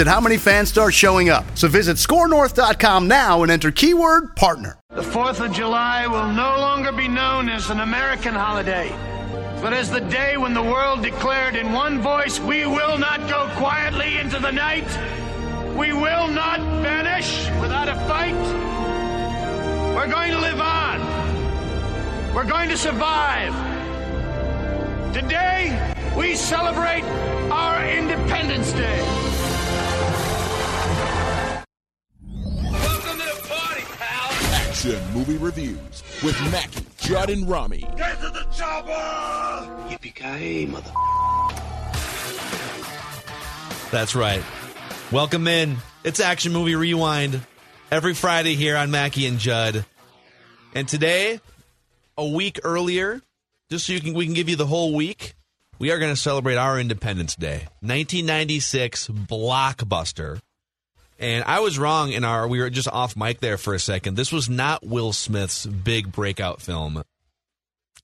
at how many fans start showing up. So visit skornorth.com now and enter keyword partner. The 4th of July will no longer be known as an American holiday, but as the day when the world declared in one voice, we will not go quietly into the night. We will not vanish without a fight. We're going to live on. We're going to survive. Today, we celebrate our Independence Day. Action movie reviews with Mackey, Judd, and Rami. Get to the chopper! Yippee-ki-yay, mother. That's right. Welcome in. It's Action Movie Rewind every Friday here on Mackey and Judd. And today, a week earlier, just so you can we can give you the whole week, we are going to celebrate our Independence Day. 1996 blockbuster. And I was wrong in our we were just off mic there for a second. This was not Will Smith's big breakout film.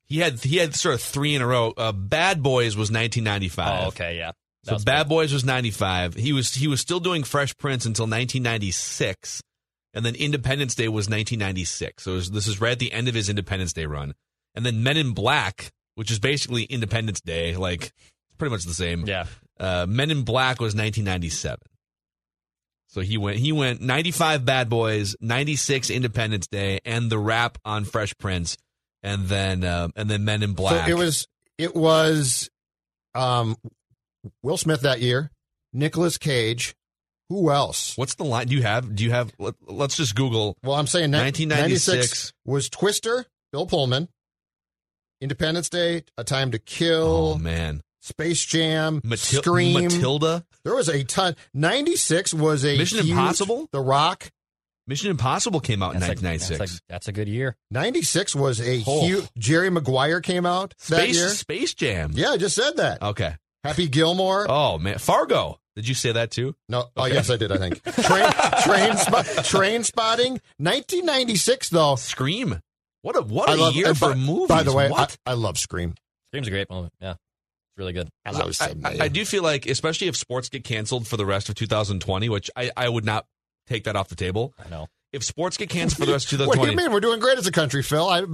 He had he had sort of three in a row. Uh, Bad Boys was 1995. Oh, okay, yeah. That So Bad good. Boys was 95. He was he was still doing Fresh Prince until 1996. And then Independence Day was 1996. So was, this is right at the end of his Independence Day run. And then Men in Black, which is basically Independence Day, like it's pretty much the same. Yeah. Uh, Men in Black was 1997. So he went he went 95 Bad Boys, 96 Independence Day, and the rap on Fresh Prince, and then uh, and then Men in Black. So it was it was um Will Smith that year, Nicolas Cage. Who else? What's the line? Do you have? Do you have? Let, us just Google. Well, I'm saying 1996. was Twister, Bill Pullman, Independence Day, A Time to Kill, Oh man, Space Jam, Matil- Scream. Matilda, There was a ton. 96 was a Mission huge- Impossible? The Rock. Mission Impossible came out in That's a, 1996. that's, a, good year. 96 was a Oh. huge. Jerry Maguire came out that Space year. Space Jam. Yeah, I just said that. Okay. Happy Gilmore. Oh man, Fargo. Did you say that too? No, oh yes, I did. I think train train spot, train spotting. 1996 though. Scream. What a what a I love year and for by, movies. By the way, I, what? I love Scream. Scream's a great moment. Yeah. It's really good. I love I, I, I do feel like, especially if sports get canceled for the rest of 2020, which I, I would not take that off the table. I know. If sports get canceled for the rest of 2020. What do you mean? We're doing great as a country, Phil. I,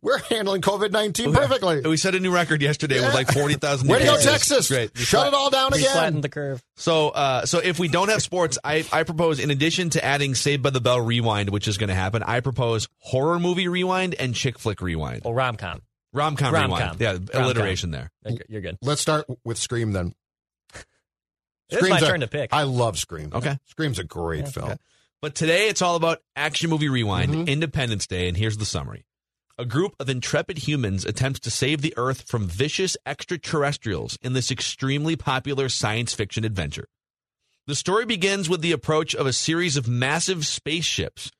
we're handling COVID 19 perfectly. we set a new record yesterday with like 40,000. Way to go, cases. Texas! Great. Shut it all down again. flattened the curve. So, uh, so if we don't have sports, I, I propose, in addition to adding Saved by the Bell Rewind, which is going to happen, I propose horror movie rewind and chick flick rewind. Oh, rom com. Rom com rewind. Yeah, Rom-com. alliteration there. You're good. Let's start with Scream then. It's my Scream's a- turn to pick. I love Scream. Okay. Scream's a great film. Okay. But today it's all about action movie rewind, Mhm. Independence Day, and here's the summary. A group of intrepid humans attempts to save the Earth from vicious extraterrestrials in this extremely popular science fiction adventure. The story begins with the approach of a series of massive spaceships,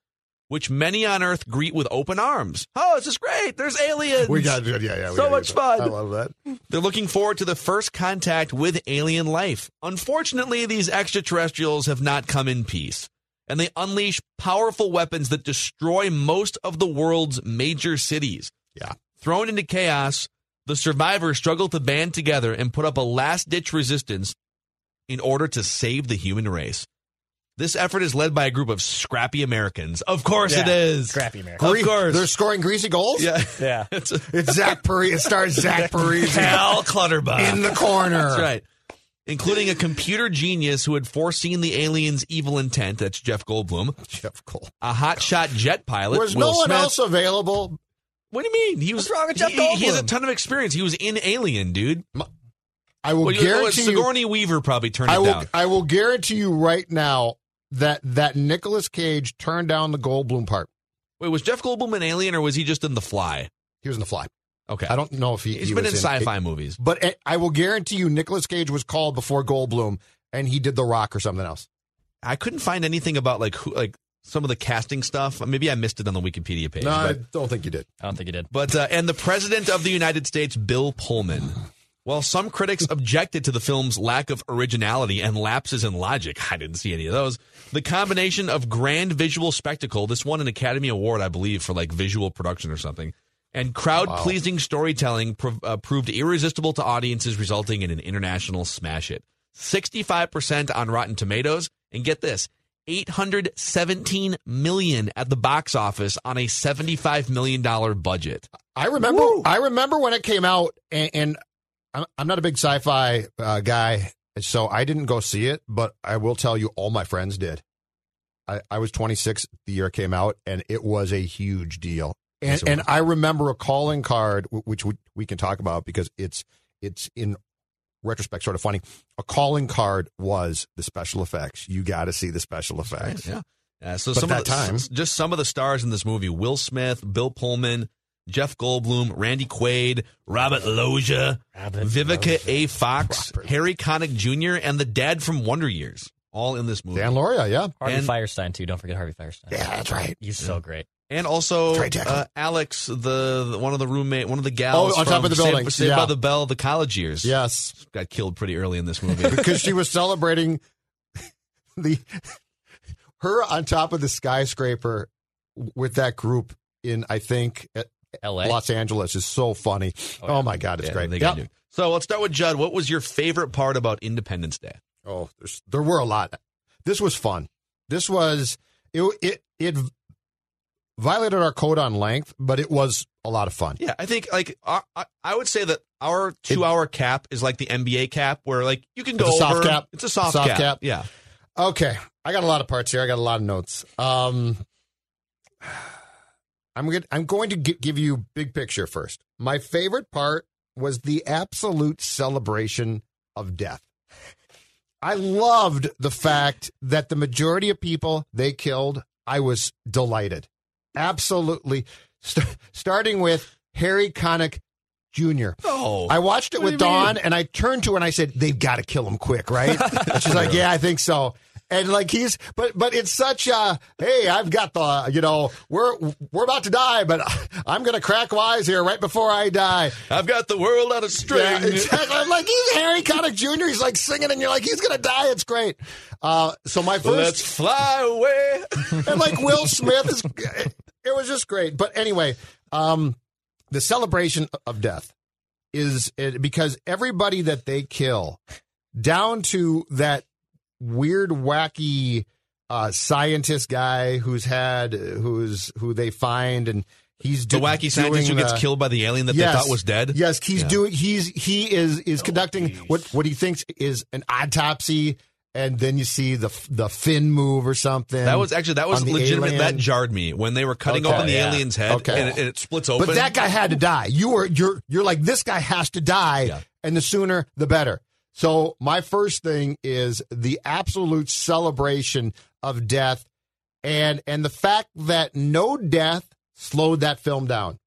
which many on Earth greet with open arms. Oh, this is great! There's aliens. We got it. yeah, yeah. So much fun. I love that. They're looking forward to the first contact with alien life. Unfortunately, these extraterrestrials have not come in peace, and they unleash powerful weapons that destroy most of the world's major cities. Yeah. Thrown into chaos, the survivors struggle to band together and put up a last ditch resistance in order to save the human race. This effort is led by a group of scrappy Americans. Of course it Yeah, is. Scrappy Americans. Of Gre- course. They're scoring greasy goals. Yeah. Yeah. It's a It's Zach Parise. It stars Zach Parise Cal Clutterbuck. in the corner. That's right. Including a computer genius who had foreseen the aliens' evil intent. That's Jeff Goldblum. Jeff Cole. A hotshot jet pilot. Was Will no one Smith. else available What do you mean? He was What's wrong with Jeff he, he has a ton of experience. He was in Alien, dude. I will Well, guarantee you. Sigourney Weaver probably turned I it will. down. I will guarantee you right now that that Nicolas Cage turned down the Goldblum part. Wait, was Jeff Goldblum in Alien or was he just in The Fly? He was in The Fly. Okay, I don't know if he. He's he been was in sci-fi movies. But I- I will guarantee you, Nicolas Cage was called before Goldblum, and he did The Rock or something else. I couldn't find anything about like who, like some of the casting stuff. Maybe I missed it on the Wikipedia page. No, I don't think you did. I don't think you did. but uh, and the president of the United States, Bill Pullman. While some critics objected to the film's lack of originality and lapses in logic, I didn't see any of those. The combination of grand visual spectacle, this won an Academy Award, I believe, for like visual production or something, and crowd pleasing storytelling prov- uh, proved irresistible to audiences, resulting in an international smash hit. 65% on Rotten Tomatoes, and get this 817 million at the box office on a $75 million budget. I remember. I remember when it came out, and, and I'm, I'm not a big sci-fi uh, guy, so I didn't go see it. But I will tell you, all my friends did. I, I was 26 the year it came out, and it was a huge deal. And, Yes, and. I remember a calling card, which we, we can talk about because it's it's in retrospect sort of funny. A calling card was the special effects. You got to see the special effects. Yeah. Uh, so But some at of the, time- just some of the stars in this movie: Will Smith, Bill Pullman, Jeff Goldblum, Randy Quaid, Robert Loggia, Vivica A. Fox, Harry Connick Jr., and the dad from Wonder Years, all in this movie. Dan Lauria, yeah, Harvey And- Fierstein too. Don't forget Harvey Fierstein. yeah, that's right. He's so great. and also uh, Alex, the, the- one of the roommate, one of the gals Oh, on top of the Saved- building. Saved Yeah. by the Bell, the college years. Yes, got killed pretty early in this movie. because she was celebrating the her on top of the skyscraper with that group in I think at L.A. Los Angeles is so funny. Oh, yeah. my god, it's Yeah, great. Yep. So let's start with Judd. What was your favorite part about Independence Day? Oh, there's, there were a lot. This was fun. This was it. It it violated our code on length, but it was a lot of fun. Yeah, I think like our, I- I would say that our two hour cap is like the NBA cap, where like you can go It's a soft over- cap. It's a soft, Soft cap. cap. Yeah, Okay, I got a lot of parts here. I got a lot of notes. Um, I'm going. I'm going to give you big picture first. My favorite part was the absolute celebration of death. I loved the fact that the majority of people they killed, I was delighted. Absolutely. St- starting with Harry Connick Jr. Oh, I watched it with Dawn, and I turned to her and I said, "They've got to kill him quick, right?" she's like, "Yeah, I think so." And like he's, but but it's such a hey, I've got the you know we're we're about to die, but I'm gonna crack wise here right before I die. I've got the world on a string. Yeah, exactly. I'm like he's Harry Connick Jr. He's like singing, and you're like he's gonna die. It's great. Uh, so my 1st Let's fly away. and like Will Smith is it was just great. But anyway, um the celebration of death is it, because everybody that they kill down to that weird wacky uh scientist guy who's had who's who they find and he's The wacky scientist who doing gets the- killed by the alien that Yes. they thought was dead. Yes, he's Yeah. doing. He's he is is conducting what what he thinks is an autopsy, and then you see the the fin move or something. That was actually that was legitimate. alien. That jarred me when they were cutting Okay. open the Yeah. alien's head Okay. and, it, and it splits open. But that guy had to die. You were you're you're like this guy has to die, Yeah. and the sooner the better. So my first thing is the absolute celebration of death, and and the fact that no death slowed that film down.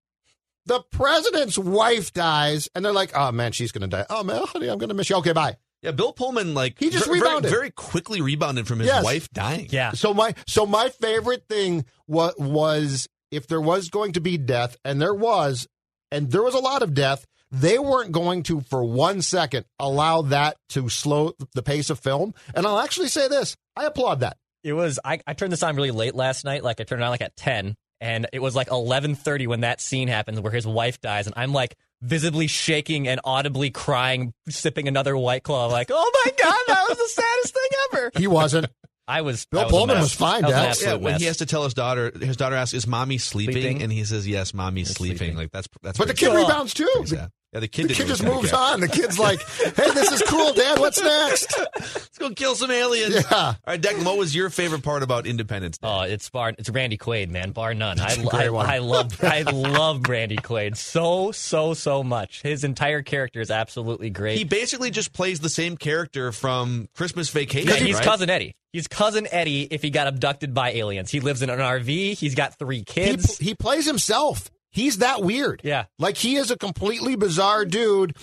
The president's wife dies, and they're like, "Oh man, she's gonna die. Oh man, honey, I'm gonna miss you. Okay, bye." yeah, Bill Pullman like He just ver- very, rebounded. very quickly rebounded from his Yes. wife dying. Yeah. So my so my favorite thing was was if there was going to be death, and there was, and there was a lot of death, they weren't going to for one second allow that to slow the pace of film. And I'll actually say this: I applaud that. It was I, I turned this on really late last night. Like I turned it on like at ten, and it was like eleven thirty when that scene happens where his wife dies, and I'm like visibly shaking and audibly crying, sipping another white claw. Like, oh my god, that was the saddest thing ever. He wasn't. I was. Bill I was Pullman was fine, was an Yeah, when mess. he has to tell his daughter, his daughter asks, "Is mommy sleeping?" Sleeping? and he says, "Yes, mommy's sleeping. sleeping. Like that's that's. But the kid sad. rebounds too. Pretty sad. Yeah, the kid, The kid just moves gonna on. The kid's like, "Hey, this is cool, Dad. What's next?" catch- Let's go kill some aliens. Yeah. All right, Declan, what was your favorite part about Independence Day? Oh, it's bar. It's Randy Quaid, man, bar none. I, a great I. I love, I love Randy Quaid so, so, so much. His entire character is absolutely great. he basically just plays the same character from Christmas Vacation. Yeah, he's right? cousin Eddie. He's cousin Eddie if he got abducted by aliens. He lives in an RV. He's got three He, kids. he plays himself. He's that weird. Yeah. like he is a completely bizarre dude,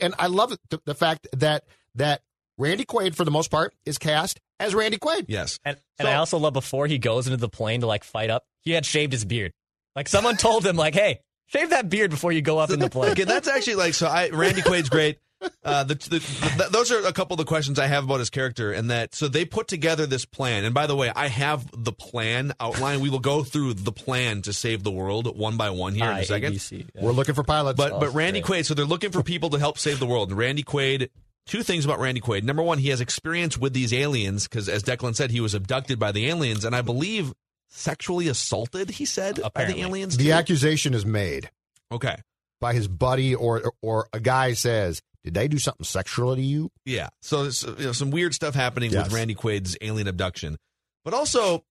and I love the, the fact that that Randy Quaid, for the most part, is cast as Randy Quaid. Yes. and and So- I also love before he goes into the plane to like fight up, he had shaved his beard. Like someone told him, like, hey, shave that beard before you go up in the plane. Okay, that's actually like so. I Randy Quaid's great. Uh, the, the, the, those are a couple of the questions I have about his character, and that so they put together this plan. And by the way, I have the plan outlined. We will go through the plan to save the world one by one here in a second. IABC, yeah. We're looking for pilots. But but Oh, Randy great. Quaid, so they're looking for people to help save the world. And Randy Quaid, two things about Randy Quaid. Number one, he has experience with these aliens because, as Declan said, he was abducted by the aliens, and I believe sexually assaulted. He said by the aliens. the too. accusation is made okay, by his buddy, or or a guy says, "Did they do something sexual to you?" yeah. So it's, you know, some weird stuff happening Yes. with Randy Quaid's alien abduction, but also.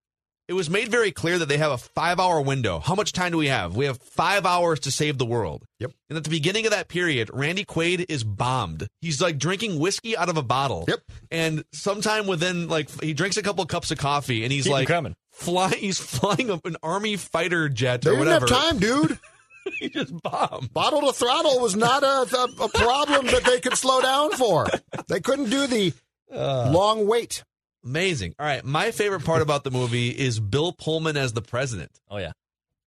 It was made very clear that they have a five hour window. How much time do we have? We have five hours to save the world. Yep. And at the beginning of that period, Randy Quaid is bombed. He's like drinking whiskey out of a bottle. Yep. And sometime within like he drinks a couple cups of coffee and he's Keep 'em like coming. flying he's flying up an army fighter jet They or didn't whatever. have time, dude. he just bombed. Bottle to throttle was not a, a, a problem that they could slow down for. They couldn't do the Uh. long wait. Amazing. All right. My favorite part about the movie is Bill Pullman as the president. Oh yeah.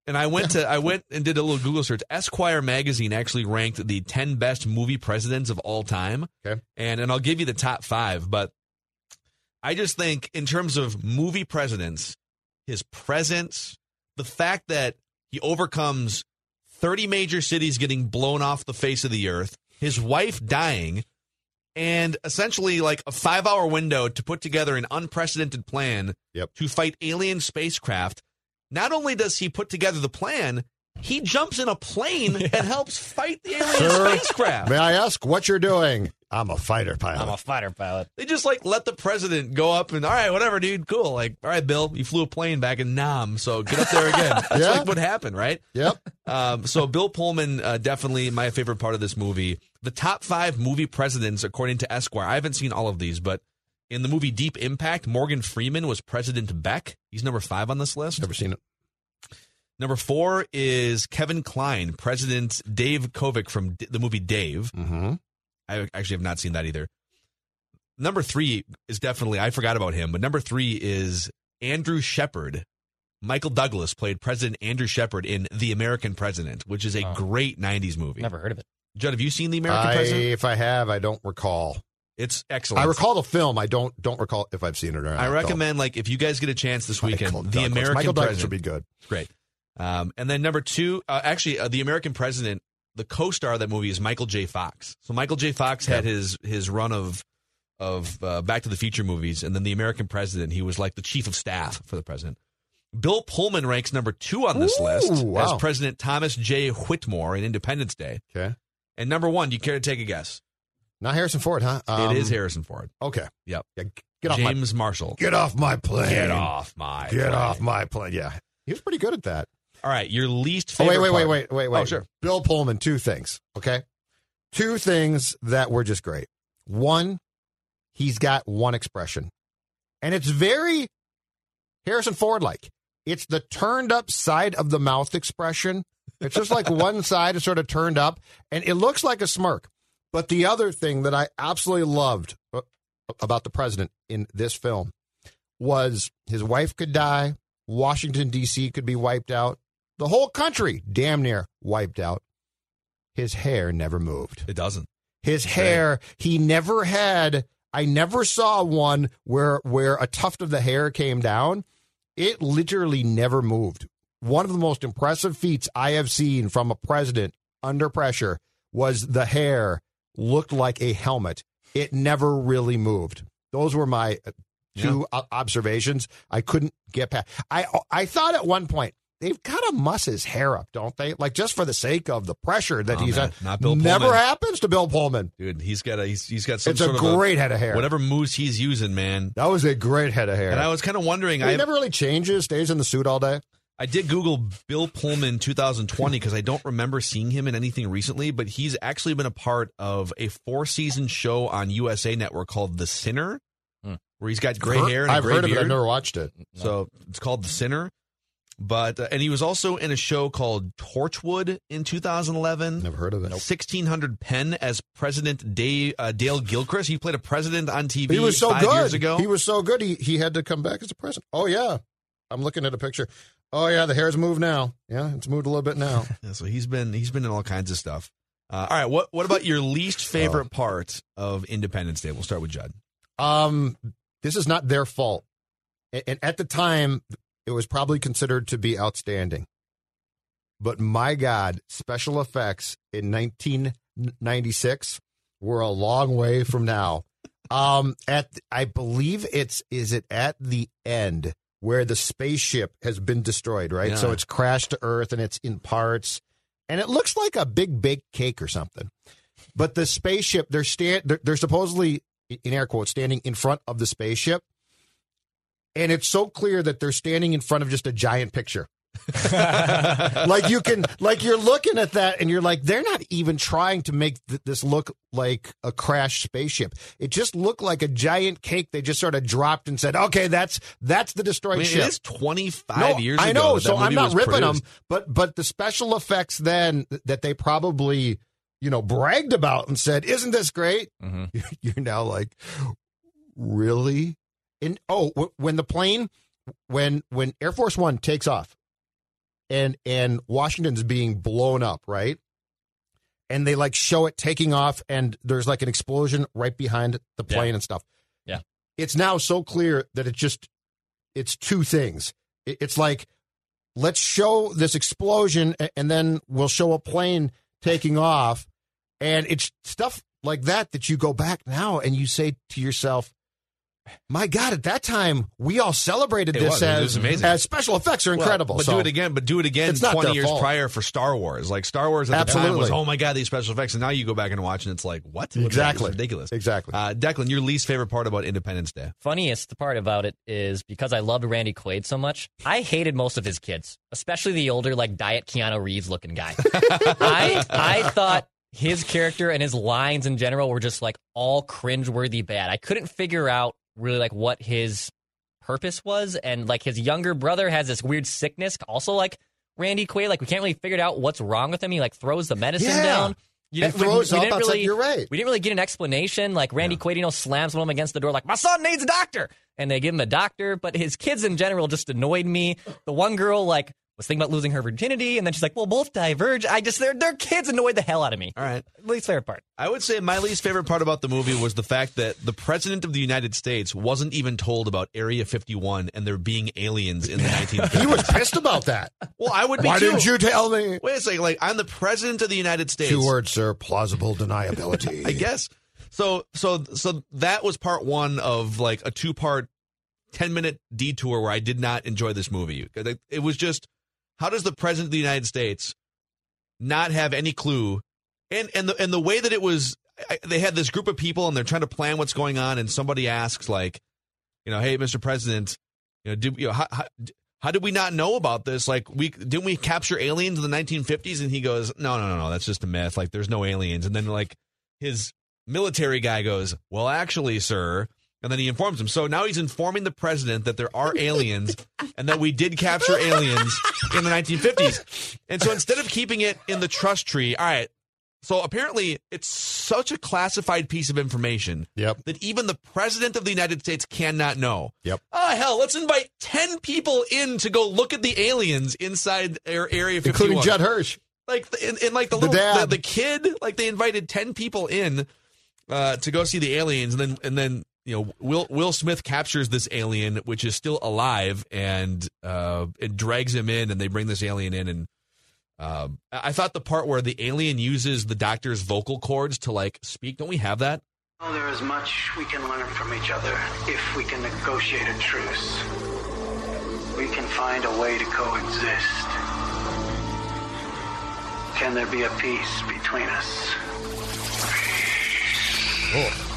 And I went to I went and did a little Google search. Esquire magazine actually ranked the 10 best movie presidents of all time. Okay. And and I'll give you the top 5, but I just think in terms of movie presidents, his presence, the fact that he overcomes 30 major cities getting blown off the face of the earth, his wife dying, and essentially like a 5-hour window to put together an unprecedented plan Yep. to fight alien spacecraft. Not only does he put together the plan, he jumps in a plane and helps fight the alien Sir, spacecraft. May I ask what you're doing? I'm a fighter pilot. I'm a fighter pilot. They just like let the president go up and all right, whatever, dude, cool. Like, all right, Bill, you flew a plane back in Nam, so get up there again. That's Yeah. like what happened, right? yep. Um, so Bill Pullman, uh, definitely my favorite part of this movie. The top five movie presidents, according to Esquire. I haven't seen all of these, but in the movie Deep Impact, Morgan Freeman was President Beck. He's number five on this list. Never seen it. Number four is Kevin Kline, President Dave Kovic from D- the movie Dave. Mm-hmm. I actually have not seen that either. Number three is definitely, I forgot about him, but number three is Andrew Shepherd. Michael Douglas played President Andrew Shepherd in The American President, which is a Oh. great 90s movie. Never heard of it. Judd, have you seen The American I, President? if I have, I don't recall. It's excellent. I recall the film. I don't don't recall if I've seen it or not. I recommend, like, if you guys get a chance this weekend, Michael The Douglas. American Michael Douglas President. would be good. Great. Um, and then number two, uh, actually, uh, the American President, the co-star of that movie is Michael J. Fox. So Michael J. Fox had his his run of of uh, Back to the Future movies, and then the American President, he was like the chief of staff for the president. Bill Pullman ranks number two on this Ooh, list wow. as President Thomas J. Whitmore in Independence Day. Okay. And number one, do you care to take a guess? Not Harrison Ford, huh? it is Um, Harrison Ford. Okay. Yep. Yeah, get off my James Marshall. get off my plane. Get off my. Get plane. off my plane. Yeah. He was pretty good at that. All right, your least Oh, favorite. wait, wait, wait, wait, wait, wait. Oh, sure. Bill Pullman, two things. Okay. Two things that were just great. One, he's got one expression, and it's very Harrison Ford like. It's the turned up side of the mouth expression. It's just like one side is sort of turned up, and it looks like a smirk. But the other thing that I absolutely loved uh, about the president in this film was his wife could die, Washington, D.C. could be wiped out, the whole country damn near wiped out. His hair never moved. It doesn't. His hair, he never had. I never saw one where where a tuft of the hair came down. It literally never moved. One of the most impressive feats I have seen from a president under pressure was the hair looked like a helmet. It never really moved. Those were my uh, two two o- observations. I couldn't get past. I I thought at one point they've got to muss his hair up, don't they? Like just for the sake of the pressure that Oh, he's man, at. not Bill Never Pullman. happens to Bill Pullman. Dude, he's got a he's, he's got some It's a sort of great head of hair. Whatever moves he's using, man. That was a great head of hair. And I was kind of wondering. he I never really changes, stays in the suit all day. I did Google Bill Pullman 2020 because I don't remember seeing him in anything recently, but he's actually been a part of a four season show on USA Network called The Sinner, Hmm. where he's got gray hair and a I've gray heard beard. of it. I've never watched it. So it's called The Sinner. But uh, and he was also in a show called Torchwood in 2011. Never heard of it. 1600 Penn as President Dave, uh, Dale Gilchrist. He played a president on TV He was so five good. years ago. He was so good. He he had to come back as a president. Oh yeah, I'm looking at a picture. Oh yeah, the hair's moved now. Yeah, it's moved a little bit now. Yeah, so he's been he's been in all kinds of stuff. Uh, all right, what what about your least favorite Oh. part of Independence Day? We'll start with Judd. Um, this is not their fault, and, and at the time, it was probably considered to be outstanding. But my God, special effects in 1996 were a long way from now. Um, at I believe it's is it at the end where the spaceship has been destroyed, right? Yeah. So it's crashed to Earth and it's in parts, and it looks like a big baked cake or something. But the spaceship, they're stand, they're, they're supposedly in air quotes standing in front of the spaceship, and it's so clear that they're standing in front of just a giant picture. like you can like you're looking at that and you're like they're not even trying to make th- this look like a crashed spaceship it just looked like a giant cake they just sort of dropped and said okay that's that's the destroyed I mean, ship it is 25 no, years I know, so I'm not ripping produced. them, but but the special effects then that they probably you know bragged about and said, "Isn't this great?" Mhm. You're now like, really? And oh, wh- when the plane, when when Air Force One takes off, and and Washington's being blown up, right? And they like show it taking off, and there's like an explosion right behind the Yeah. plane and stuff. Yeah. it's now so clear that it just it's two things. It- It's like let's show this explosion and then we'll show a plane taking off and it's stuff like that that you go back now and you say to yourself my god at that time we all celebrated It this was. It was as amazing. as special effects are Well, incredible but So- do it again. But do it again. It's Twenty years fault. prior for Star Wars, like Star Wars at the time was, Absolutely. oh my god, these special effects, and now you go back and watch, and it's like, what? What's that? It's exactly ridiculous. exactly Uh, Declan, your least favorite part about Independence Day? Funniest part about it is because I loved Randy Quaid so much, I hated most of his kids, especially the older, like Diet Keanu Reeves looking guy. I I thought his character and his lines in general were just like all cringeworthy bad. I couldn't figure out really like what his purpose was, and like his younger brother has this weird sickness, also like Randy Quaid. Like we can't really figure out what's wrong with him. He like throws the medicine Yeah. down. You didn't- we- throws we up didn't really- you're right. we didn't really get an explanation. Like Randy Quaid, you know, slams one of them against the door, like, my son needs a doctor. And they give him a doctor, but his kids in general just annoyed me. The one girl, like, was thinking about losing her virginity, and then she's like, well, both diverge. I just, their, their kids annoyed the hell out of me. All right. Least favorite part. I would say my least favorite part about the movie was the fact that the president of the United States wasn't even told about Area 51 and there being aliens in the 1950s. he was pissed about that well, I would be why too. didn't you tell me Wait a second. Like, I'm the president of the United States. two words sir plausible deniability I guess. So so so that was part one of like a two part, ten minute detour where I did not enjoy this movie. It it was just how does the president of the United States not have any clue, and and the and the way that it was, I- they had this group of people and they're trying to plan what's going on, and somebody asks like, you know, hey, Mr. President, you know, did you know how, how how did we not know about this? Like, we didn't we capture aliens in the 1950s? And he goes, no, no, no, no, that's just a myth. Like, there's no aliens. And then like his military guy goes, well, actually, sir. And then he informs him. So now he's informing the president that there are aliens and that we did capture aliens in the 1950s. And so instead of keeping it in the trust tree, all right. So apparently it's such a classified piece of information yep that even the president of the United States cannot know. Yep. Oh hell, let's invite 10 people in to go look at the aliens inside Air- Area 51. including judd hirsch Like and, and like the The little the, the kid, like they invited 10 people in uh, to go see the aliens and then and then you know Will Will Smith captures this alien which is still alive and uh it drags him in and they bring this alien in and um, I thought the part where the alien uses the doctor's vocal cords to like speak. Don't we have that? Oh, there is much we can learn from each other if we can negotiate a truce. We can find a way to coexist? Can there be a peace between us? No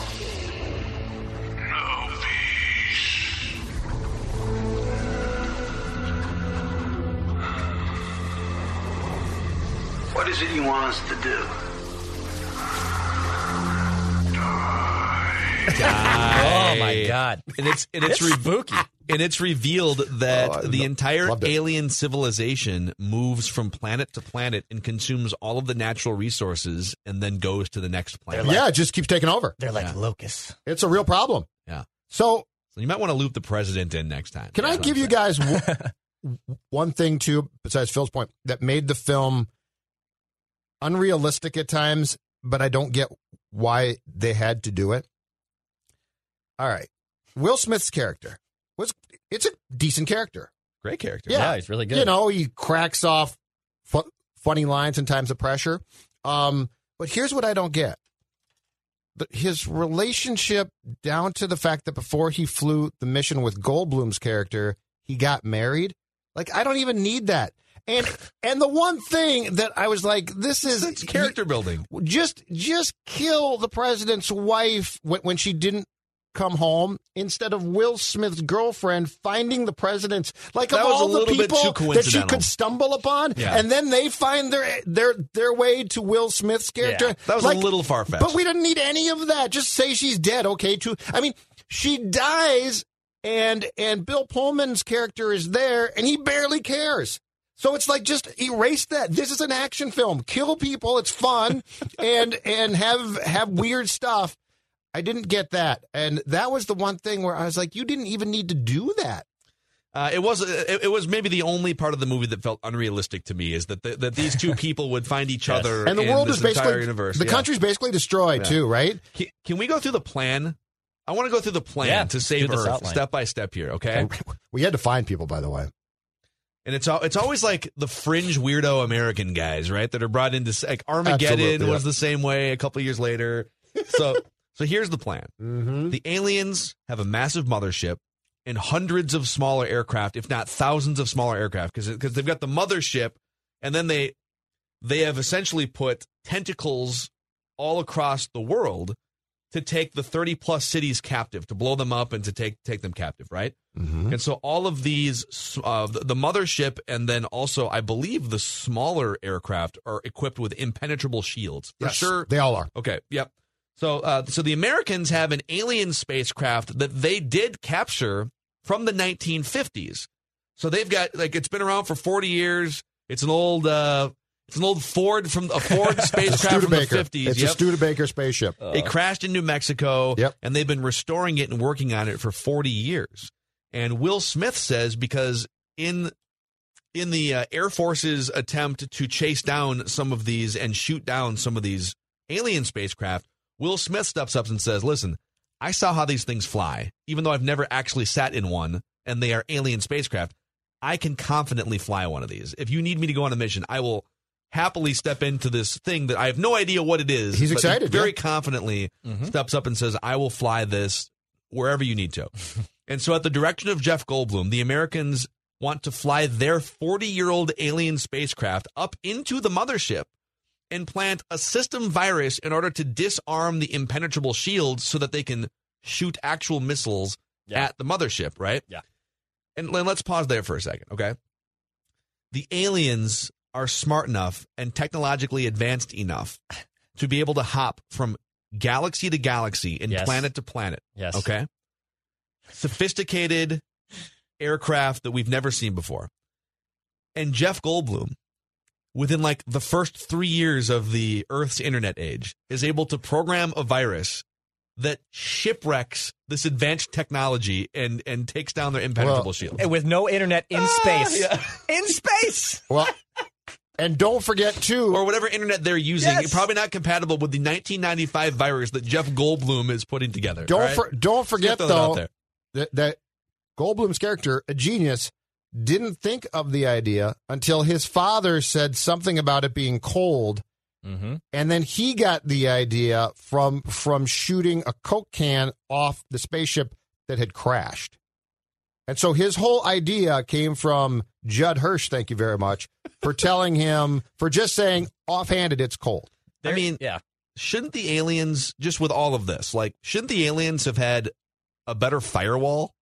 is it you want us to do? Oh my god. And it's and it's re- spooky. and it's revealed that Oh, the lo- entire alien civilization moves from planet to planet and consumes all of the natural resources and then goes to the next planet. yeah, it just keeps taking over. They're like Yeah. locusts. It's a real problem. Yeah. So So you might want to loop the president in next time. Can I That's what give you guys w- one thing too, besides Phil's point, that made the film unrealistic at times, but I don't get why they had to do it. All right, Will Smith's character was it's a decent character. Great character. Yeah, Yeah, he's really good. You know, he cracks off fu- funny lines in times of pressure. Um, but here's what I don't get. The, his relationship down to the fact that before he flew the mission with Goldblum's character, he got married. Like I don't even need that. And and the one thing that I was like, this is It's character building. just just kill the president's wife when, when she didn't come home instead of Will Smith's girlfriend finding the president's like That of all the people that she could stumble upon Yeah. and then they find their their their way to Will Smith's character Yeah, that was Like, a little far fetched. but we didn't need any of that just say she's dead okay too I mean she dies and and Bill Pullman's character is there and he barely cares so it's like just erase that. This is an action film. Kill people. It's fun, and and have have weird stuff. I didn't get that, and that was the one thing where I was like, you didn't even need to do that. Uh, it was it, it was maybe the only part of the movie that felt unrealistic to me is that the, that these two people would find each Yes. other And the in world this is basically entire universe. the Yeah. country's basically destroyed Yeah. too, right? Can, can we go through the plan? I want to go through the plan Yeah, to save do this Earth outline. step by step here, okay? We had to find people, by the way. And it's it's always like the fringe weirdo American guys, right? That are brought into like Armageddon was the same way a couple years later. So so here's the plan. Mm-hmm. The aliens have a massive mothership and hundreds of smaller aircraft, if not thousands of smaller aircraft, because because they've got the mothership, and then they they have essentially put tentacles all across the world to take the 30 plus cities captive, to blow them up and to take take them captive, right? Mm-hmm. And so all of these, uh, the, the mothership, and then also I believe the smaller aircraft are equipped with impenetrable shields. For sure, they all are. Okay. Yep. So, uh, so the Americans have an alien spacecraft that they did capture from the 1950s. So they've got like it's been around for 40 years. It's an old, uh, it's an old Ford from a Ford a spacecraft from the 50s. It's Yep. a Studebaker spaceship. It crashed in New Mexico. Yep. And they've been restoring it and working on it for 40 years. And Will Smith says because in in the uh, Air Force's attempt to chase down some of these and shoot down some of these alien spacecraft, Will Smith steps up and says, "Listen, I saw how these things fly, even though I've never actually sat in one, and they are alien spacecraft. I can confidently fly one of these. If you need me to go on a mission, I will." Happily step into this thing that I have no idea what it is. He's but he excited, very yeah. confidently Mhm. steps up and says, I will fly this wherever you need to. and so, at the direction of Jeff Goldblum, the Americans want to fly their 40 year old alien spacecraft up into the mothership and plant a system virus in order to disarm the impenetrable shields so that they can shoot actual missiles Yeah. at the mothership, right? Yeah. And let's pause there for a second, okay? The aliens are smart enough and technologically advanced enough to be able to hop from galaxy to galaxy and Yes. planet to planet. Yes. Okay. Sophisticated aircraft that we've never seen before. And Jeff Goldblum, within like the first three years of the Earth's internet age, is able to program a virus that shipwrecks this advanced technology and and takes down their impenetrable Well, shield. And with no internet in ah, space. In space. Well, and don't forget too. or whatever internet they're using, Yes. probably not compatible with the 1995 virus that Jeff Goldblum is putting together. Don't right? for, don't forget throw that though that, that Goldblum's character, a genius, didn't think of the idea until his father said something about it being cold, Mm-hmm. and then he got the idea from from shooting a coke can off the spaceship that had crashed. And so his whole idea came from Judd Hirsch, thank you very much, for telling him, for just saying offhanded, it's cold. I mean, yeah. shouldn't the aliens, just with all of this, like, shouldn't the aliens have had a better firewall?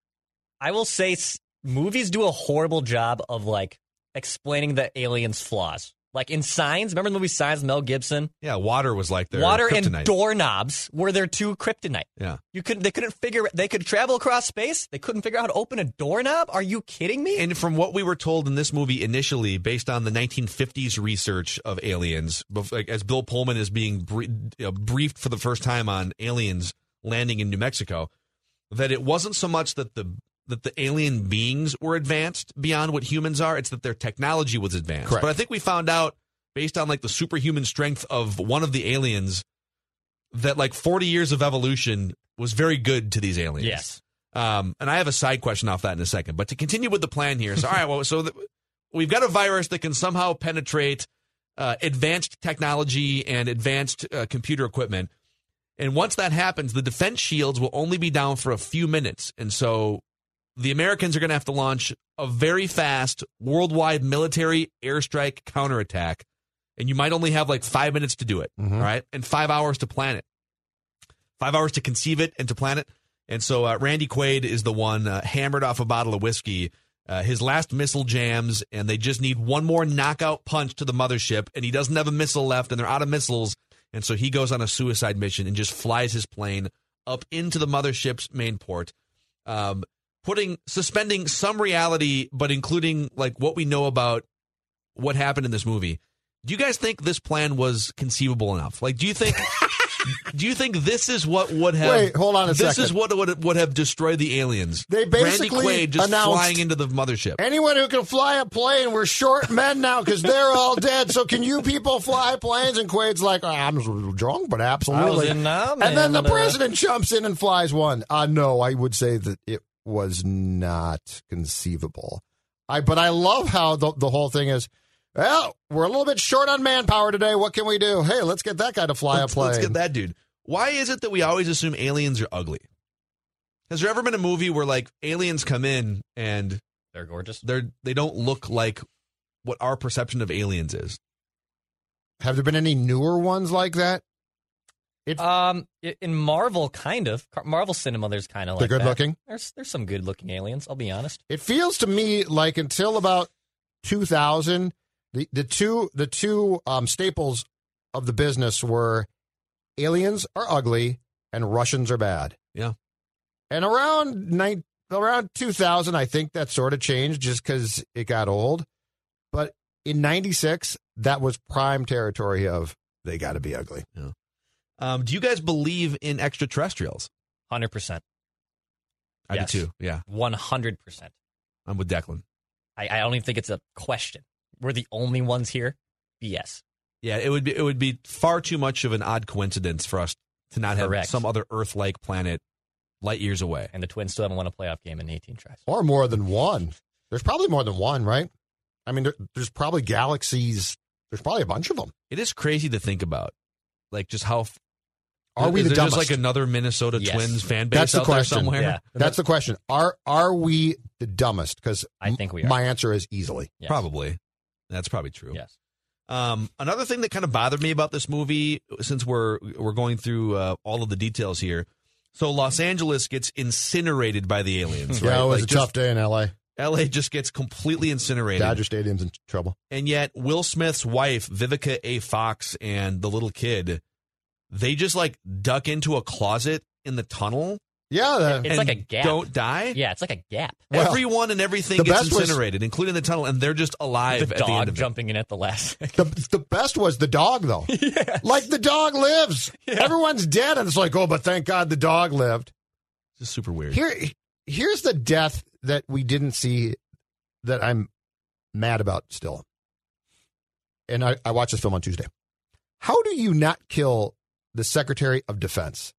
I will say s- movies do a horrible job of like explaining the aliens' flaws. Like in Signs, remember the movie Signs, Mel Gibson? Yeah, water was like their Water kryptonite. and doorknobs were their two kryptonite. Yeah. You couldn't. they couldn't figure they could travel across space. They couldn't figure out how to open a doorknob. Are you kidding me? And from what we were told in this movie initially, based on the 1950s research of aliens, as Bill Pullman is being brie- you know, briefed for the first time on aliens landing in New Mexico, that it wasn't so much that the that the alien beings were advanced beyond what humans are; it's that their technology was advanced. Correct. But I think we found out, based on like the superhuman strength of one of the aliens, that like 40 years of evolution was very good to these aliens. Yes. Um, and I have a side question off that in a second. But to continue with the plan here, so all right, well, so the, we've got a virus that can somehow penetrate uh, advanced technology and advanced uh, computer equipment. And once that happens, the defense shields will only be down for a few minutes. And so the Americans are going to have to launch a very fast worldwide military airstrike counterattack. And you might only have like five minutes to do it, right? And five hours to plan it. Five hours to conceive it and to plan it. And so uh, Randy Quaid is the one uh, hammered off a bottle of whiskey. Uh, his last missile jams, and they just need one more knockout punch to the mothership, and he doesn't have a missile left, and they're out of missiles. And so he goes on a suicide mission and just flies his plane up into the mothership's main port, um, putting suspending some reality, but including like what we know about what happened in this movie. Do you guys think this plan was conceivable enough? Like, do you think? do you think this is what would have? Wait, hold on a this second. is what would would have destroyed the aliens. They basically Randy Quaid just announced- flying into the mothership. Anyone who can fly a plane, we're short men now because they're all dead. So can you people fly planes? And Quaid's like, I'm drunk, but absolutely. in Nam and then the uh, president jumps in and flies one. Uh, no, I would say that it was not conceivable. I but I love how the the whole thing is. Well, we're a little bit short on manpower today. What can we do? Hey, let's get that guy to fly let's, a plane. let's get that dude. Why is it that we always assume aliens are ugly? Has there ever been a movie where like aliens come in and They're gorgeous. they're they don't look like what our perception of aliens is? Have there been any newer ones like that? It, Um, in Marvel, kind of Marvel cinema, there's kind of They're good that. looking? There's there's some good looking aliens. I'll be honest. It feels to me like until about 2000, the, the two the two um, staples of the business were aliens are ugly and Russians are bad. Yeah. And around nine, around 2000, I think that sort of changed just because it got old. But in 96, that was prime territory of they got to be ugly. Um, do you guys believe in extraterrestrials? Hundred percent. I Yes. do too. Yeah, One hundred percent. I'm with Declan. I I don't even think it's a question. We're the only ones here. BS. Yeah, it would be it would be far too much of an odd coincidence for us to not have some other Earth-like planet light years away. And the Twins still haven't won a playoff game in 18 tries. Or more than one. There's probably more than one, right? I mean, there, there's probably galaxies. There's probably a bunch of them. It is crazy to think about, like just how. f- Are we is the there just dumbest? like another Minnesota Yes. Twins fan base That's the out there question. somewhere? Yeah. That's the question. Are are we the dumbest? Because I think we are. My answer is easily. Yes. Probably. That's probably true. Yes. Um, another thing that kind of bothered me about this movie, since we're we're going through uh, all of the details here, so Los Angeles gets incinerated by the aliens. right? Yeah, it was Like, a tough day in L.A. just- LA just gets completely incinerated, Dodger Stadium's in trouble. and yet Will Smith's wife, Vivica A. Fox, and the little kid, they just like duck into a closet in the tunnel. Yeah, the, It's like a gap. Don't die. Yeah, it's like a gap. Well, Everyone and everything the gets best was- incinerated, including the tunnel, and they're just alive The at the end dog of it. jumping in at the last. the the best was the dog though. Like the dog lives. Everyone's dead, and it's like, oh, but thank God the dog lived. It's just super weird. Here, here's the death that we didn't see that I'm mad about still. And I, I watched this film on Tuesday. How do you not kill the Secretary of Defense,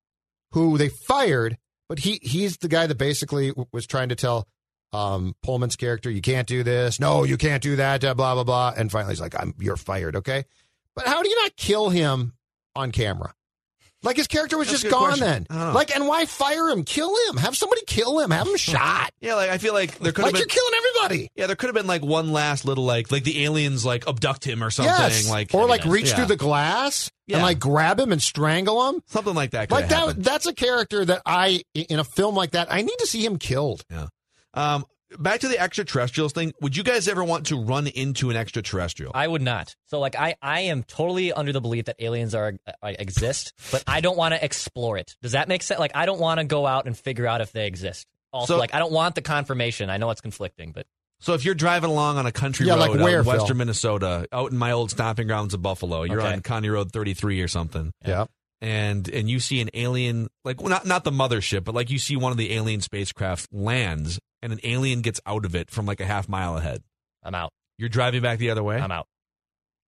who they fired, but he he's the guy that basically was trying to tell um, Pullman's character, you can't do this. No, you can't do that. uh, Blah blah blah. And finally, he's like, "I'm you're fired." Okay, but how do you not kill him on camera? Like his character was That's just gone question. then. I. Like, and why fire him? Kill him. Have somebody kill him. Have him shot. Yeah, like I feel like there could Like have you're killing everybody. Yeah, there could have been like one last little like like the aliens like abduct him or something yes. like or like reach Yeah. through the glass Yeah. and like grab him and strangle him. something like that. Like that. happened. That's a character that I in a film like that. I need to see him killed. Yeah. Um, back to the extraterrestrials thing. Would you guys ever want to run into an extraterrestrial? I would not. So like I, I am totally under the belief that aliens are uh, exist, but I don't want to explore it. Does that make sense? Like I don't want to go out and figure out if they exist. Also, So- like I don't want the confirmation. I know it's conflicting, but So if you're driving along on a country Yeah, road like out where, in Phil? western Minnesota, out in my old stomping grounds of Buffalo, you're Okay. on County Road 33 or something, Yeah. and and you see an alien, like well, not not the mothership, but like you see one of the alien spacecraft lands, and an alien gets out of it from like a half mile ahead. I'm out. You're driving back the other way. I'm out.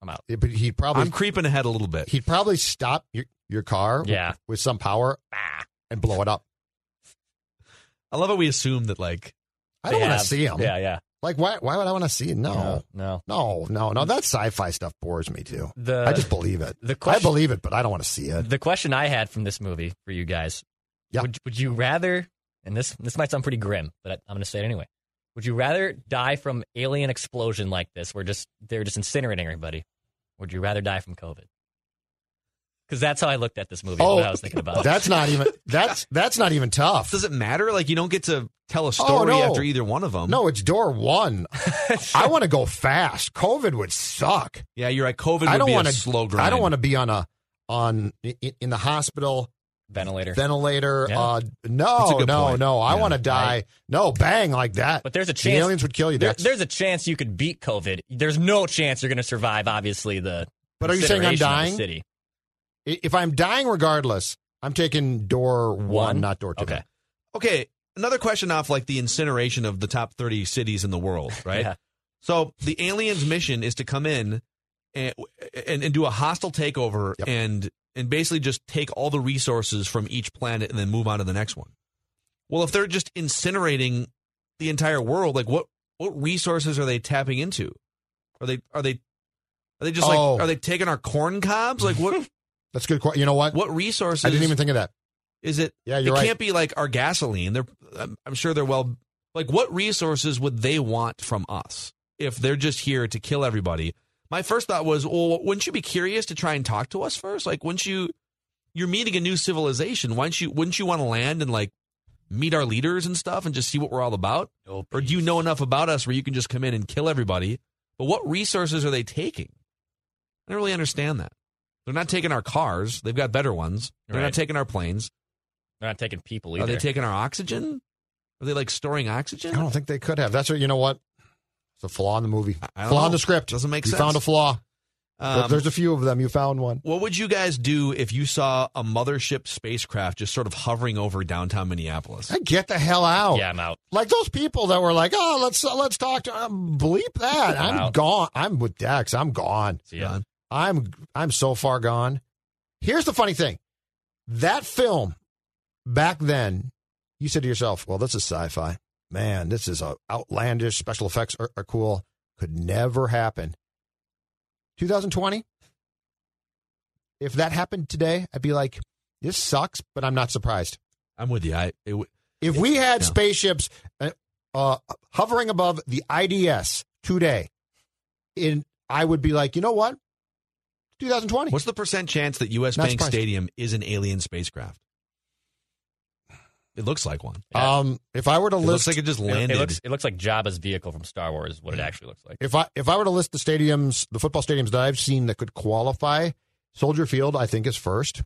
I'm out. But he'd probably I'm creeping ahead a little bit. he'd probably stop your your car Yeah. with, some power ah. and blow it up. I love how we assume that like I don't want to see him. Yeah, yeah. Like why? Why would I want to see it? No, no. no, no, no. That sci-fi stuff bores me too. The I just believe it. the question, I believe it, but I don't want to see it. the question I had from this movie for you guys. Yeah. Would would you rather? And this this might sound pretty grim, but I, I'm going to say it anyway. Would you rather die from alien explosion like this, where just they're just incinerating everybody? Or would you rather die from COVID? Because that's how I looked at this movie. Oh, when I was thinking about. Oh, that's not even. That's that's not even tough. does it matter? Like you don't get to tell a Oh, story no. after either one of them. No, it's door one. I want to go fast. COVID would suck. Yeah, you're right. COVID would I don't want to. slow grind. I don't want to be on a on in, in the hospital ventilator. ventilator. Yeah. Uh, no, no, point. no. I Yeah. want to die. No, bang like that. But there's a The chance aliens would kill you. There, there's a chance you could beat COVID. There's no chance you're going to survive. Obviously, the But are you saying I'm consideration of the dying? City. If I'm dying regardless, I'm taking door one, One? not door two. Okay. Okay, another question off like the incineration of the top 30 cities in the world, right? Yeah. So the aliens' mission is to come in and and, and do a hostile takeover Yep. and and basically just take all the resources from each planet and then move on to the next one. Well, if they're just incinerating the entire world, like what what resources are they tapping into? Are they are they are they just Oh. like are they taking our corn cobs? Like what That's a good. You know what? what resources? I didn't even think of that. Is it? Yeah, it you're right. can't be like our gasoline. They're, I'm, I'm sure they're well. Like, what resources would they want from us if they're just here to kill everybody? My first thought was, well, wouldn't you be curious to try and talk to us first? Like, wouldn't you? You're meeting a new civilization. Why don't you? Wouldn't you want to land and like meet our leaders and stuff and just see what we're all about? or do you know enough about us where you can just come in and kill everybody? But what resources are they taking? I don't really understand that. They're not taking our cars. They've got better ones. They're Right. not taking our planes. They're not taking people either. Are they taking our oxygen? Are they like storing oxygen? I don't think they could have. That's what you know. What? It's a flaw in the movie. I don't Flaw in the script. Doesn't make you sense. You found a flaw. Um, There's a few of them. You found one. what would you guys do if you saw a mothership spacecraft just sort of hovering over downtown Minneapolis? Hey, get the hell out. Yeah, I'm out. Like those people that were like, "Oh, let's uh, let's talk to." Um, bleep that. I'm I'm gone. I'm with Dex. I'm gone. See ya. I'm I'm so far gone. Here's the funny thing. That film back then, you said to yourself, "Well, this is sci-fi. Man, this is a outlandish. Special effects are, are cool. Could never happen." 2020. If that happened today, I'd be like, "This sucks," but I'm not surprised. I'm with you. I it, If we had spaceships uh, uh, hovering above the IDS today, in I would be like, you know what? 2020. what's the percent chance that U.S. Not Bank surprised. Stadium is an alien spacecraft? It looks like one. Um, if I were to It list, looks like it just It, landed. it looks it looks like Jabba's vehicle from Star Wars. Is what it actually looks like. if I if I were to list the stadiums, the football stadiums that I've seen that could qualify, Soldier Field I think is first.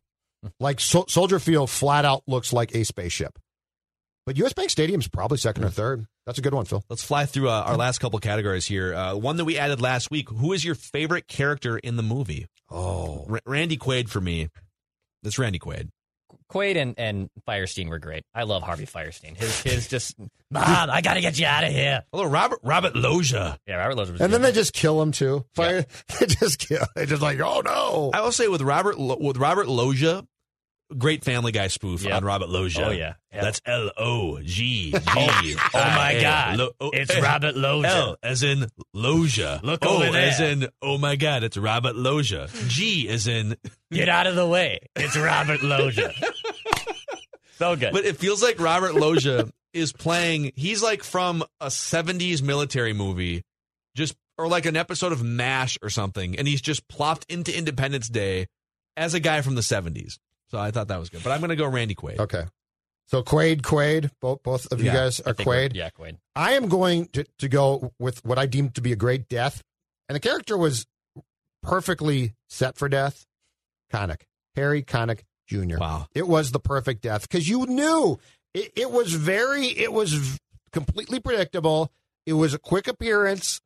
Like so, Soldier Field, flat out looks like a spaceship. But U.S. Bank Stadium's probably second or third. That's a good one, Phil. Let's fly through uh, our last couple categories here. Uh, one that we added last week. Who is your favorite character in the movie? Oh, R- Randy Quaid for me. That's Randy Quaid. Quaid and, and Fierstein were great. I love Harvey Fierstein. His his just Mom, I gotta get you out of here. Although Robert Robert Loggia. Yeah, Robert Loggia was and then they just kill him too. Fire, they just kill. They just like, oh no. I will say with Robert Lo- with Robert Loggia, great Family Guy spoof Yep. on Robert Loggia. Oh, yeah. Yep. that's L O G G. Oh my oh, God. Oh, it's Robert Loggia. L as in Loggia. Look o over there. as in oh my God, it's Robert Loggia. G as in Get out of the way. It's Robert Loggia. so good. But it feels like Robert Loggia is playing. He's like from a '70s military movie, just or like an episode of MASH or something, and he's just plopped into Independence Day as a guy from the '70s. So I thought that was good. But I'm going to go Randy Quaid. Okay. So Quaid, Quaid, both both of you Yeah, guys are I think we're- Quaid. Yeah, Quaid. I am going to, to go with what I deem to be a great death, and the character was perfectly set for death. Connick, Harry Connick Jr. Wow. It was the perfect death because you knew it, it was very, it was v- completely predictable. It was a quick appearance.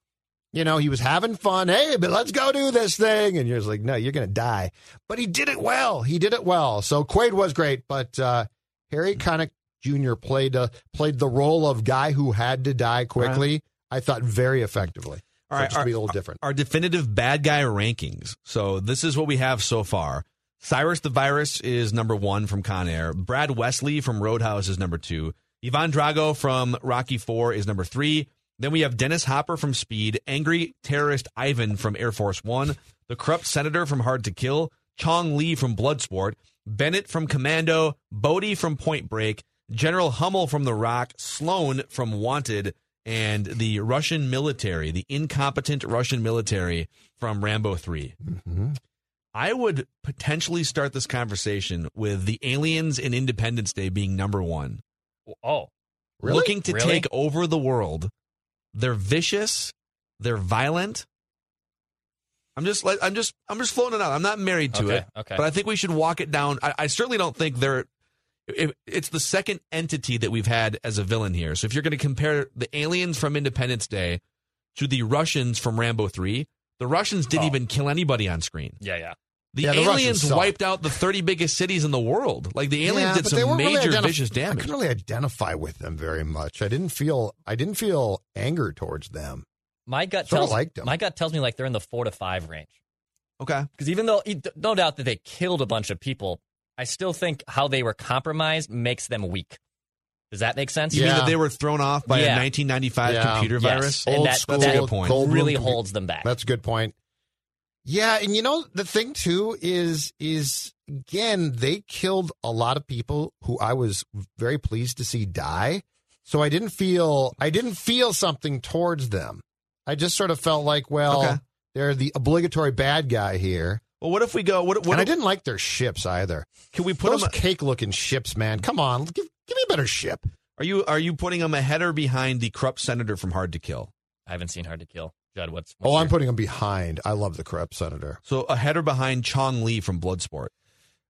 You know, he was having fun. Hey, but let's go do this thing. And you're just like, no, you're going to die. But he did it well. He did it well. So Quaid was great, but uh, Harry Connick Jr. played uh, played the role of guy who had to die quickly. I thought very effectively. All So right, just to be a little different. Our definitive bad guy rankings. So this is what we have so far. Cyrus the Virus is number one from Con Air. Brad Wesley from Roadhouse is number two. Ivan Drago from Rocky Four is number three. Then we have Dennis Hopper from Speed, Angry Terrorist Ivan from Air Force One, the Corrupt Senator from Hard to Kill, Chong Li from Bloodsport, Bennett from Commando, Bodhi from Point Break, General Hummel from The Rock, Sloan from Wanted, and the Russian military, the incompetent Russian military from Rambo 3. Mm-hmm. I would potentially start this conversation with the aliens in Independence Day being number one. Oh, Really? Looking to Really? take over the world. They're vicious. They're violent. I'm just like I'm just I'm just floating it out. I'm not married to Okay, it, okay. but I think we should walk it down. I, I certainly don't think they're. It, it's the second entity that we've had as a villain here. So if you're going to compare the aliens from Independence Day to the Russians from Rambo Three, the Russians didn't Oh. even kill anybody on screen. yeah, yeah. The Yeah, the aliens suck. wiped out the 30 biggest cities in the world. Like the aliens Yeah, did some weren't really major identif- vicious damage. I damage. couldn't really identify with them very much. I didn't feel I didn't feel anger towards them. My gut Sorta tells liked 'em. my gut tells me like they're in the four to five range. Okay. Because even though no doubt that they killed a bunch of people, I still think how they were compromised makes them weak. Does that make sense? You mean Yeah. that they were thrown off by Yeah. a 1995 Yeah. computer Yes. virus? And Old that, school, that good point. really holds them back. That's a good point. Yeah, and you know the thing too is is again they killed a lot of people who I was very pleased to see die. So I didn't feel I didn't feel something towards them. I just sort of felt like, well, Okay. they're the obligatory bad guy here. Well, what if we go? What, what and I didn't like their ships either. can we put Those them? cake looking ships, man. Come on, give, give me a better ship. Are you are you putting them ahead or behind the corrupt senator from Hard to Kill? I haven't seen Hard to Kill. Judd, what's, what's Oh, I'm putting him behind. I love the corrupt senator. So ahead or behind Chong Li from Bloodsport?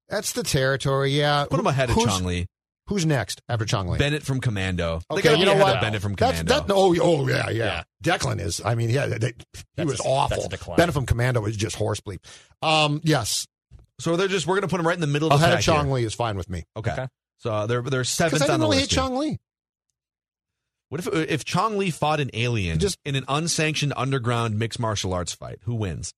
That's the territory. Yeah, Put him ahead of Chong Li. Who's next after Chong Li? Bennett from Commando. Okay, you know what? Bennett from That's Commando. that. Oh, oh yeah, yeah, Yeah. Declan is. I mean, yeah, they, he was a- awful. that's. Bennett from Commando is just horse bleep. Um, yes, so they're just we're gonna put him right in the middle of the ahead of Chong here. Li is fine with me Okay. Okay. So they're they're because seventh I on didn't the really list. hate. Chong Li. What if if Chong Li fought an alien Just- in an unsanctioned underground mixed martial arts fight? Who wins?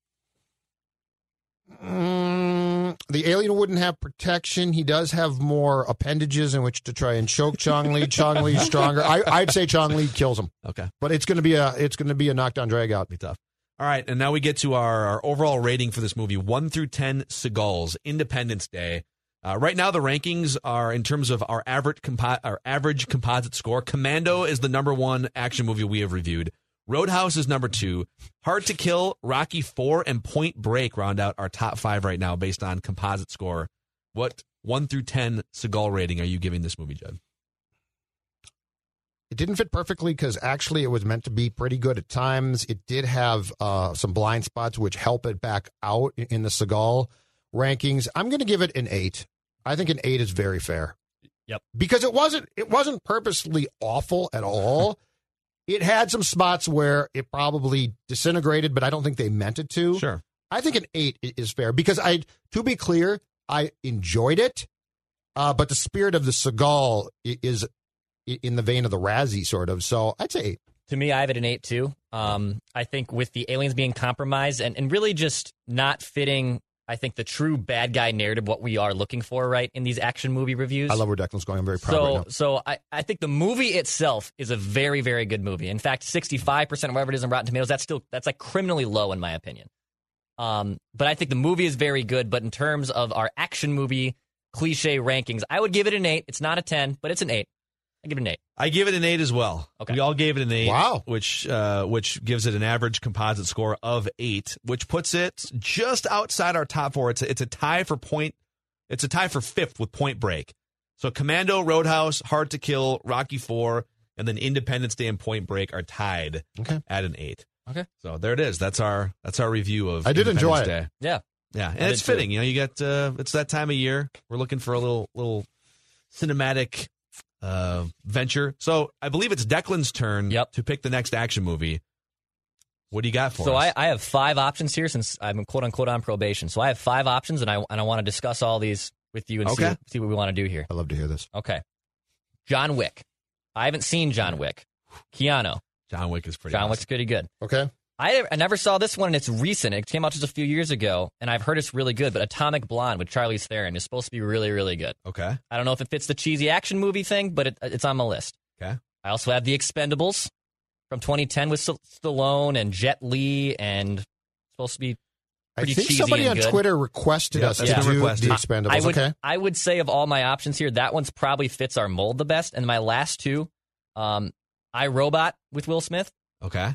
Mm, the alien wouldn't have protection. He does have more appendages in which to try and choke Chong Li. Chong Li's stronger. I, I'd say Chong Li kills him, Okay. but it's going to be a it's going to be a knockdown drag out. be tough. All right, and now we get to our, our overall rating for this movie: one through ten Seagals, Independence Day. Uh, right now, the rankings are in terms of our average compo- our average composite score. Commando is the number one action movie we have reviewed. Roadhouse is number two. Hard to Kill, Rocky Four, and Point Break round out our top five right now based on composite score. What one through ten Seagal rating are you giving this movie, Judd? It didn't fit perfectly because actually it was meant to be pretty good at times. It did have uh, some blind spots which help it back out in- in the Seagal rankings. I'm going to give it an eight. I think an eight is very fair. Yep. Because it wasn't it wasn't purposely awful at all. it had some spots where it probably disintegrated, but I don't think they meant it to. Sure. I think an eight is fair because I, to be clear, I enjoyed it, uh, but the spirit of the Seagal is in the vein of the Razzie, sort of. So I'd say eight. To me, I have it an eight too. Um, I think with the aliens being compromised and, and really just not fitting, I think the true bad guy narrative, what we are looking for, right, in these action movie reviews. I love where Declan's going. I'm very proud so, right so I, I think the movie itself is a very, very good movie. In fact, 65% whatever it is on Rotten Tomatoes, that's still that's like criminally low in my opinion. Um, but I think the movie is very good. But in terms of our action movie cliche rankings, I would give it an eight. It's not a ten, but it's an eight. I give it an eight. I give it an eight as well. Okay. We all gave it an eight. Wow. Which uh, which gives it an average composite score of eight, which puts it just outside our top four. It's a, it's a tie for point. It's a tie for fifth with Point Break. So Commando, Roadhouse, Hard to Kill, Rocky Four, and then Independence Day and Point Break are tied Okay. at an eight. Okay. So there it is. That's our that's our review of. I did enjoy Independence it. Day. Yeah. Yeah, and it's did too. fitting. You know, you got uh, it's that time of year. We're looking for a little little cinematic uh, venture. So I believe it's Declan's turn Yep. to pick the next action movie. What do you got for So us? I, I have five options here since I'm quote unquote on probation. So I have five options, and I and I want to discuss all these with you and see, Okay. what, see what we want to do here. I love to hear this. Okay. John Wick. I haven't seen John Wick. Keanu. John Wick is pretty. John awesome. Wick's pretty good. Okay. I, I never saw this one, and it's recent. It came out just a few years ago, and I've heard it's really good. But Atomic Blonde with Charlize Theron is supposed to be really, really good. Okay. I don't know if it fits the cheesy action movie thing, but it, it's on my list. Okay. I also have The Expendables from 2010 with St- Stallone and Jet Li, and it's supposed to be I pretty think cheesy somebody on good. Twitter requested Yeah, us to that's do been requested. the Expendables. I would okay. I would say of all my options here, that one's probably fits our mold the best. And my last two, um, I Robot with Will Smith, Okay.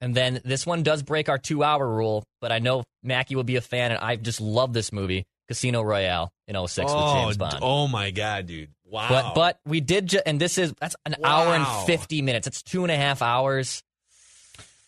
And then this one does break our two hour rule, but I know Mackey will be a fan, and I just love this movie, Casino Royale in 06 with oh, James Bond. oh my god, dude! Wow. But but we did, ju- and this is that's an hour and fifty minutes. It's two and a half hours.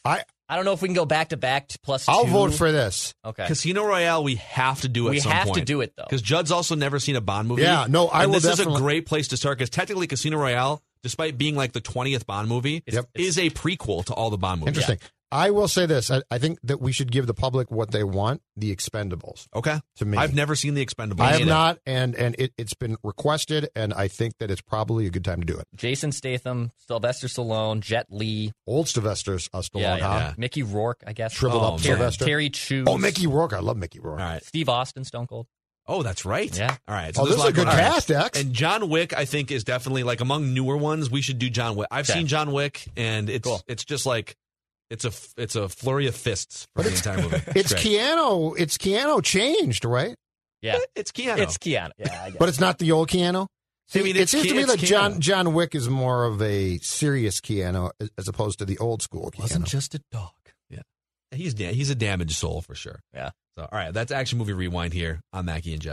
I I don't know if we can go back to back to plus. I'll two. vote for this. Okay, Casino Royale, we have to do it we some have to do it though. Because Judd's also never seen a Bond movie. Yeah, no, I and will this is a great place to start because technically Casino Royale, despite being like the twentieth Bond movie, Yep. is a prequel to all the Bond movies. Interesting. I will say this. I, I think that we should give the public what they want, the Expendables. Okay. To me. I've never seen the Expendables. I have either. not, and and it, it's been requested, and I think that it's probably a good time to do it. Jason Statham, Sylvester Stallone, Jet Li, Old Sylvester uh, Stallone, yeah, yeah. huh? Mickey Rourke, I guess. Shriveled Oh, up man. Sylvester. Terry Crews. Oh, Mickey Rourke. I love Mickey Rourke. All right. Steve Austin, Stone Cold. Oh, that's right. Yeah. All right. Oh, there's this is a good going on. cast, X. And John Wick, I think, is definitely like among newer ones. We should do John Wick. I've Okay. seen John Wick, and it's Cool. it's just like it's a it's a flurry of fists for But the it's- entire movie. It's great. Keanu. It's Keanu changed, right? Yeah, eh, It's Keanu. it's Keanu. Yeah, I guess. But it's not the old Keanu. See, I mean, it it's seems to me that like John John Wick is more of a serious Keanu as- as opposed to the old school wasn't just a dog. He's da- he's a damaged soul for sure. Yeah. So all right, that's action movie rewind here on Mackey and Jeff.